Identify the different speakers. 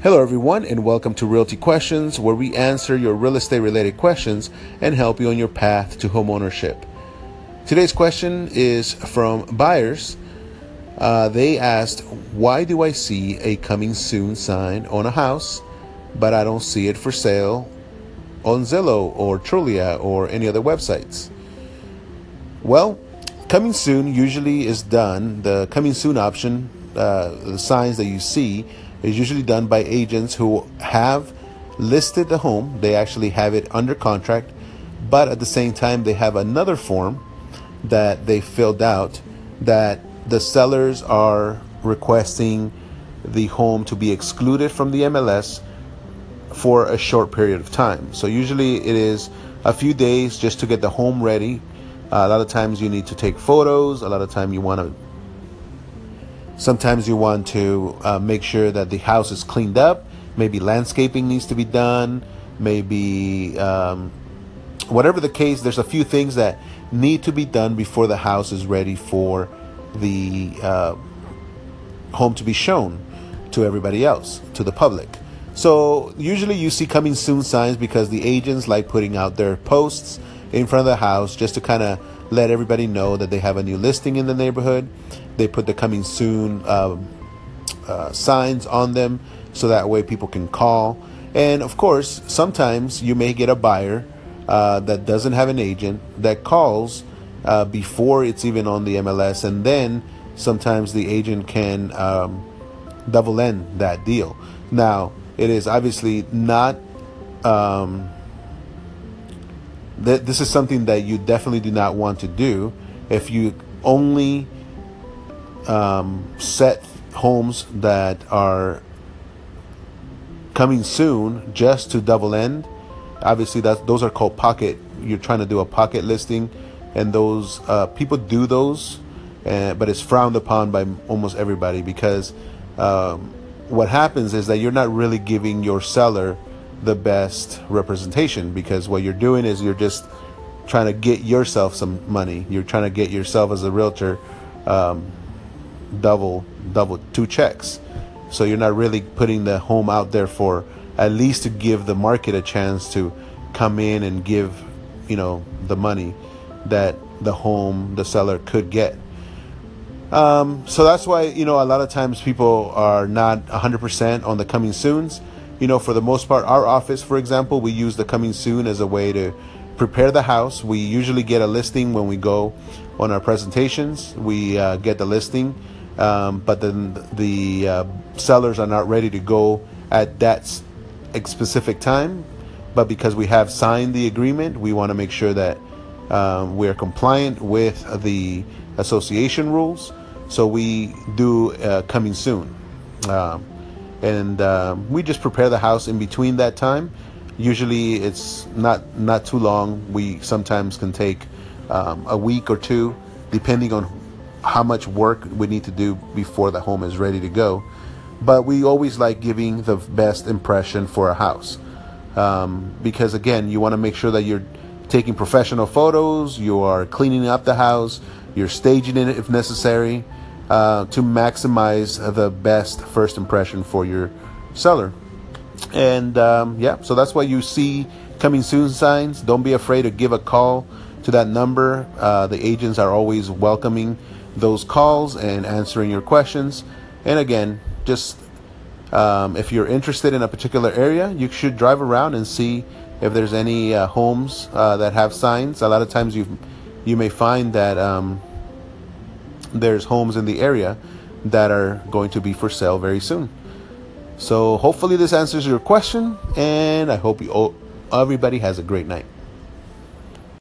Speaker 1: Hello, everyone, and welcome to Realty Questions, where we answer your real estate related questions and help you on your path to homeownership. Today's question is from buyers. Uh, they asked, Why do I see a coming soon sign on a house, but I don't see it for sale on Zillow or Trulia or any other websites? Well, coming soon usually is done, the coming soon option, uh, the signs that you see is usually done by agents who have listed the home. They actually have it under contract, but at the same time, they have another form that they filled out that the sellers are requesting the home to be excluded from the MLS for a short period of time. So usually it is a few days just to get the home ready. Uh, a lot of times you need to take photos. A lot of time you want to Sometimes you want to uh, make sure that the house is cleaned up. Maybe landscaping needs to be done. Maybe um, whatever the case, there's a few things that need to be done before the house is ready for the uh, home to be shown to everybody else, to the public. So usually you see coming soon signs because the agents like putting out their posts in front of the house just to kind of let everybody know that they have a new listing in the neighborhood. They put the coming soon um, uh, signs on them so that way people can call. And of course, sometimes you may get a buyer uh, that doesn't have an agent that calls uh, before it's even on the MLS, and then sometimes the agent can um, double end that deal. Now, it is obviously not. Um, th- this is something that you definitely do not want to do if you only um, set homes that are coming soon just to double end. Obviously that those are called pocket you're trying to do a pocket listing and those uh, people do those uh, but it's frowned upon by almost everybody because um, what happens is that you're not really giving your seller the best representation because what you're doing is you're just trying to get yourself some money. You're trying to get yourself as a realtor um, double double two checks. So you're not really putting the home out there for at least to give the market a chance to come in and give you know the money that the home the seller could get. Um, so that's why you know a lot of times people are not 100% on the coming soons you know, for the most part, our office, for example, we use the coming soon as a way to prepare the house. We usually get a listing when we go on our presentations. We uh, get the listing, um, but then the uh, sellers are not ready to go at that specific time. But because we have signed the agreement, we want to make sure that um, we are compliant with the association rules. So we do uh, coming soon. Um, and uh, we just prepare the house in between that time. Usually, it's not not too long. We sometimes can take um, a week or two, depending on how much work we need to do before the home is ready to go. But we always like giving the best impression for a house um, because, again, you want to make sure that you're taking professional photos, you are cleaning up the house, you're staging it if necessary uh, to maximize the best first impression for your seller. And um, yeah, so that's why you see coming soon signs. Don't be afraid to give a call to that number. Uh, the agents are always welcoming those calls and answering your questions. And again, just um, if you're interested in a particular area, you should drive around and see if there's any uh, homes uh, that have signs. A lot of times you you may find that um, there's homes in the area that are going to be for sale very soon. So hopefully this answers your question, and I hope you all, everybody has a great night.